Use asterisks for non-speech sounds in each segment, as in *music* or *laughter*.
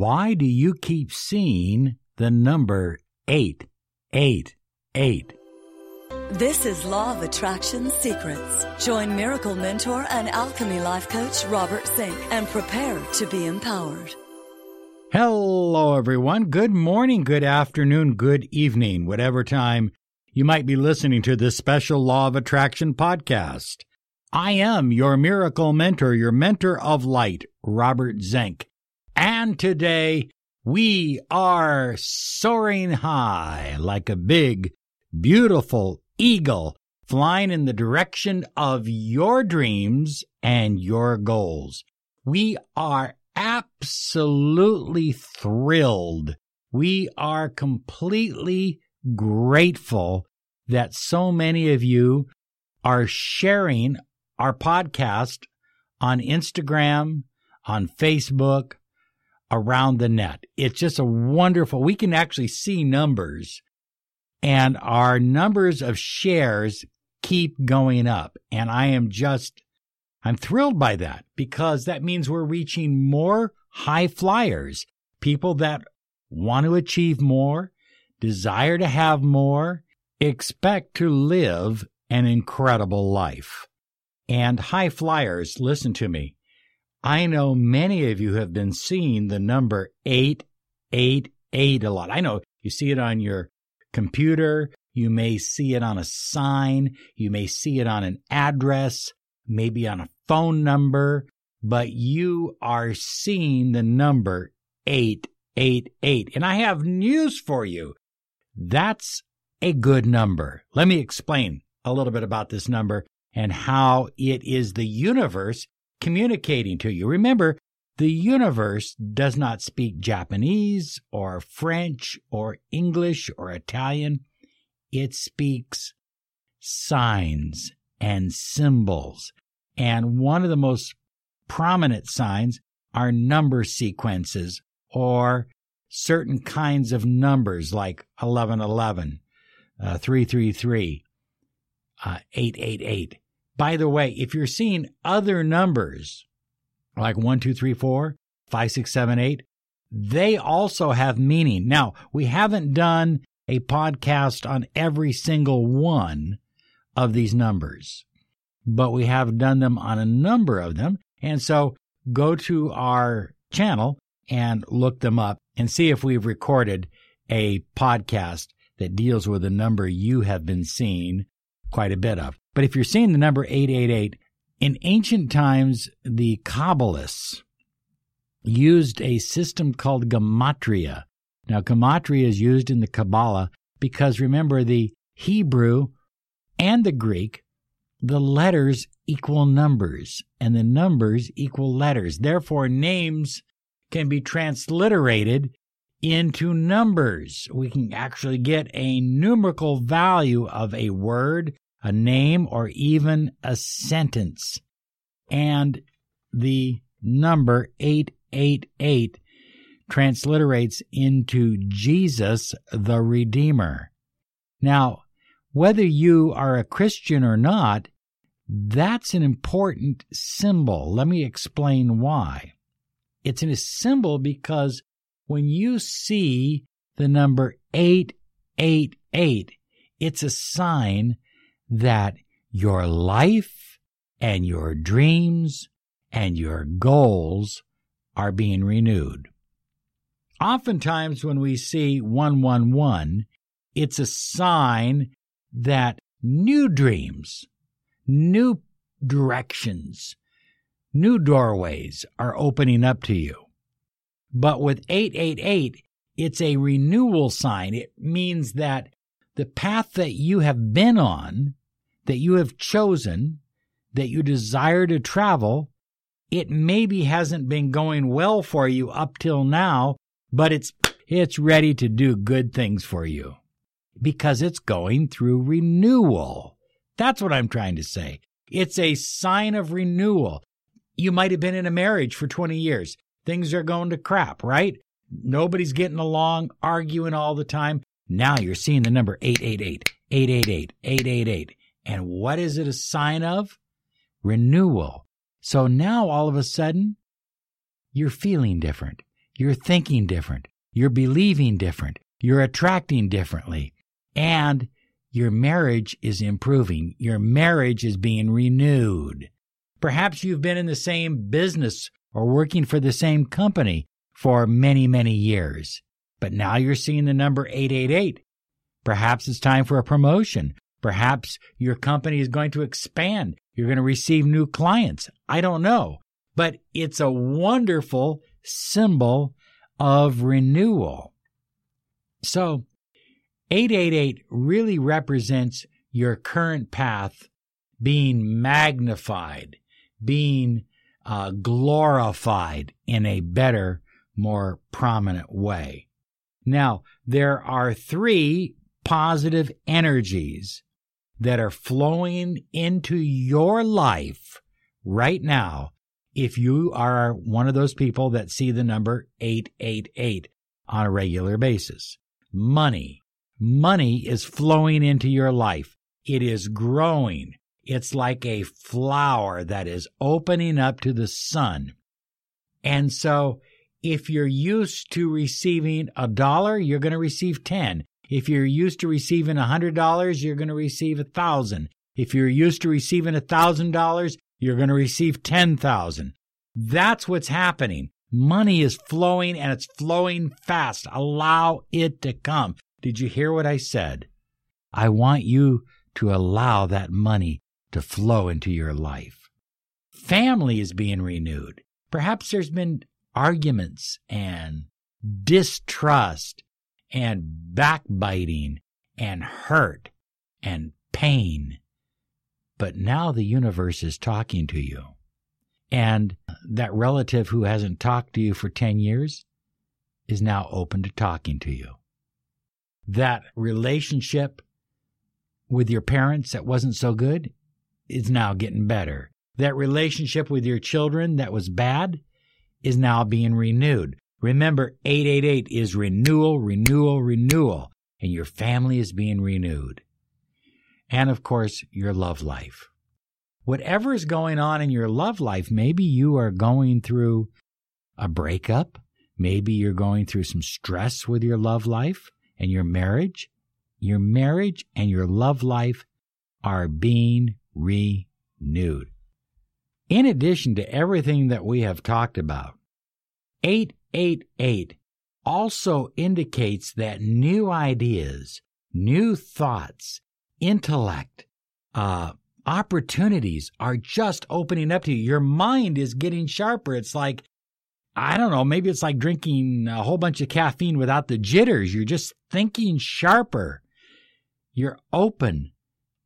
Why do you keep seeing the number 888? This is Law of Attraction Secrets. Join Miracle Mentor and Alchemy Life Coach Robert Zink and prepare to be empowered. Hello, everyone. Good morning, good afternoon, good evening, whatever time you might be listening to this special Law of Attraction podcast. I am your miracle mentor, your mentor of light, Robert Zink. And today we are soaring high like a big, beautiful eagle flying in the direction of your dreams and your goals. We are absolutely thrilled. We are completely grateful that so many of you are sharing our podcast on Instagram, on Facebook, around the net. It's just a wonderful, we can actually see numbers and our numbers of shares keep going up. And I am just, I'm thrilled by that because that means we're reaching more high flyers, people that want to achieve more, desire to have more, expect to live an incredible life. And high flyers, listen to me. I know many of you have been seeing the number 888 a lot. I know you see it on your computer. You may see it on a sign. You may see it on an address, maybe on a phone number, but you are seeing the number 888. And I have news for you. That's a good number. Let me explain a little bit about this number and how it is the universe communicating to you. Remember, the universe does not speak Japanese or French or English or Italian. It speaks signs and symbols. And one of the most prominent signs are number sequences or certain kinds of numbers like 1111, uh, 333, uh, 888. By the way, if you're seeing other numbers like 1, 2, 3, 4, 5, 6, 7, 8, they also have meaning. Now, we haven't done a podcast on every single one of these numbers, but we have done them on a number of them. And so go to our channel and look them up and see if we've recorded a podcast that deals with a number you have been seeing quite a bit of. But if you're seeing the number 888, in ancient times, the Kabbalists used a system called Gematria. Now, Gematria is used in the Kabbalah because remember, the Hebrew and the Greek, the letters equal numbers, and the numbers equal letters. Therefore, names can be transliterated into numbers. We can actually get a numerical value of a word, a name, or even a sentence. And the number 888 transliterates into Jesus the Redeemer. Now, whether you are a Christian or not, that's an important symbol. Let me explain why. It's a symbol because when you see the number 888, it's a sign that your life and your dreams and your goals are being renewed. Oftentimes, when we see 111, it's a sign that new dreams, new directions, new doorways are opening up to you. But with 888, it's a renewal sign. It means that the path that you have been on, that you have chosen, that you desire to travel, it maybe hasn't been going well for you up till now, but it's it's ready to do good things for you because it's going through renewal. That's what I'm trying to say. It's a sign of renewal. You might have been in a marriage for 20 years. Things are going to crap, right? Nobody's getting along, arguing all the time. Now you're seeing the number 888, 888, 888. And what is it a sign of? Renewal. So now all of a sudden, you're feeling different. You're thinking different. You're believing different. You're attracting differently. And your marriage is improving. Your marriage is being renewed. Perhaps you've been in the same business or working for the same company for many, many years. But now you're seeing the number 888. Perhaps it's time for a promotion. Perhaps your company is going to expand. You're going to receive new clients. I don't know. But it's a wonderful symbol of renewal. So 888 really represents your current path being magnified, being uh, glorified in a better, more prominent way. Now, there are three positive energies that are flowing into your life right now if you are one of those people that see the number 888 on a regular basis. Money. Money is flowing into your life. It is growing. It's like a flower that is opening up to the sun. And so if you're used to receiving a dollar, you're going to receive 10. If you're used to receiving a hundred dollars, you're going to receive a thousand. If you're used to receiving a thousand dollars, you're going to receive 10,000. That's what's happening. Money is flowing and it's flowing fast. Allow it to come. Did you hear what I said? I want you to allow that money to flow into your life. Family is being renewed. Perhaps there's been arguments and distrust and backbiting and hurt and pain. But now the universe is talking to you. And that relative who hasn't talked to you for 10 years is now open to talking to you. That relationship with your parents that wasn't so good is now getting better. That relationship with your children that was bad is now being renewed. Remember, 888 is renewal, renewal, renewal, and your family is being renewed. And of course, your love life. Whatever is going on in your love life, maybe you are going through a breakup. Maybe you're going through some stress with your love life and your marriage. Your marriage and your love life are being renewed. In addition to everything that we have talked about, 888 also indicates that new ideas, new thoughts, intellect, uh, opportunities are just opening up to you. Your mind is getting sharper. It's like, I don't know, maybe it's like drinking a whole bunch of caffeine without the jitters. You're just thinking sharper. You're open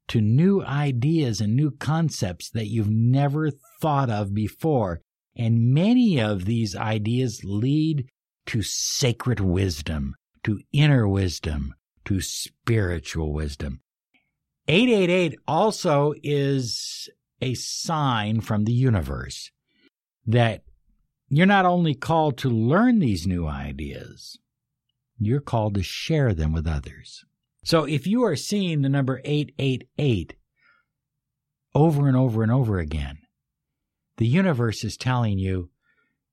to new ideas and new concepts that you've never thought of before. And many of these ideas lead to sacred wisdom, to inner wisdom, to spiritual wisdom. 888 also is a sign from the universe that you're not only called to learn these new ideas, you're called to share them with others. So if you are seeing the number 888 over and over and over again, the universe is telling you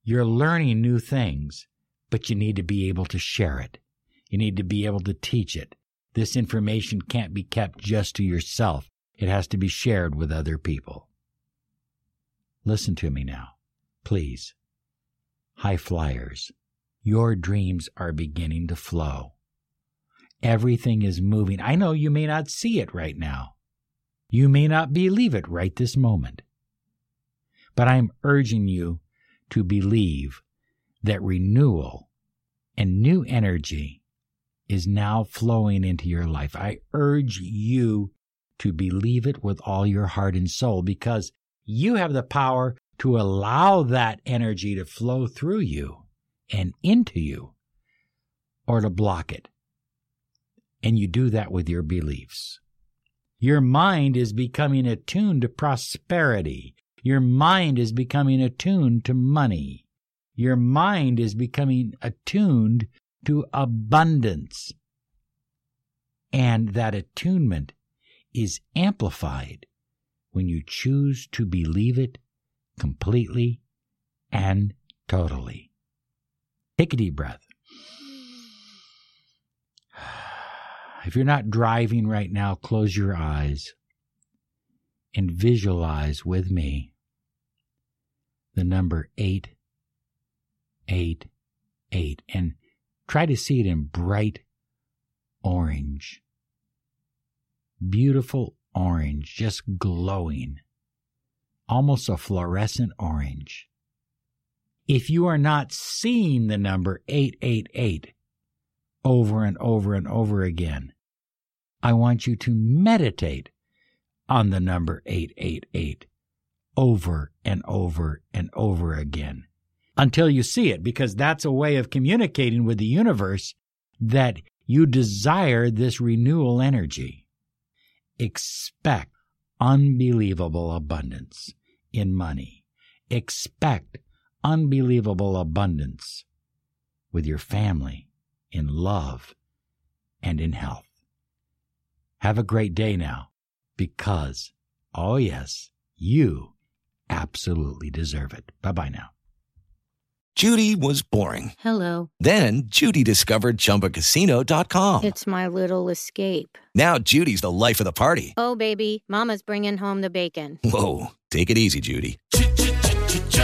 you're learning new things, but you need to be able to share it. You need to be able to teach it. This information can't be kept just to yourself. It has to be shared with other people. Listen to me now, please. High flyers, your dreams are beginning to flow. Everything is moving. I know you may not see it right now. You may not believe it right this moment. But I'm urging you to believe that renewal and new energy is now flowing into your life. I urge you to believe it with all your heart and soul because you have the power to allow that energy to flow through you and into you or to block it. And you do that with your beliefs. Your mind is becoming attuned to prosperity. Your mind is becoming attuned to money. Your mind is becoming attuned to abundance. And that attunement is amplified when you choose to believe it completely and totally. Take a deep breath. *sighs* If you're not driving right now, close your eyes and visualize with me the number 888 and try to see it in bright orange. Beautiful orange, just glowing, almost a fluorescent orange. If you are not seeing the number 888 over and over and over again, I want you to meditate on the number 888 over and over and over again until you see it, because that's a way of communicating with the universe that you desire this renewal energy. Expect unbelievable abundance in money. Expect unbelievable abundance with your family, in love, and in health. Have a great day now because, oh yes, you absolutely deserve it. Bye bye now. Judy was boring. Hello. Then Judy discovered ChumbaCasino.com. It's my little escape. Now Judy's the life of the party. Oh, baby, Mama's bringing home the bacon. Whoa, take it easy, Judy.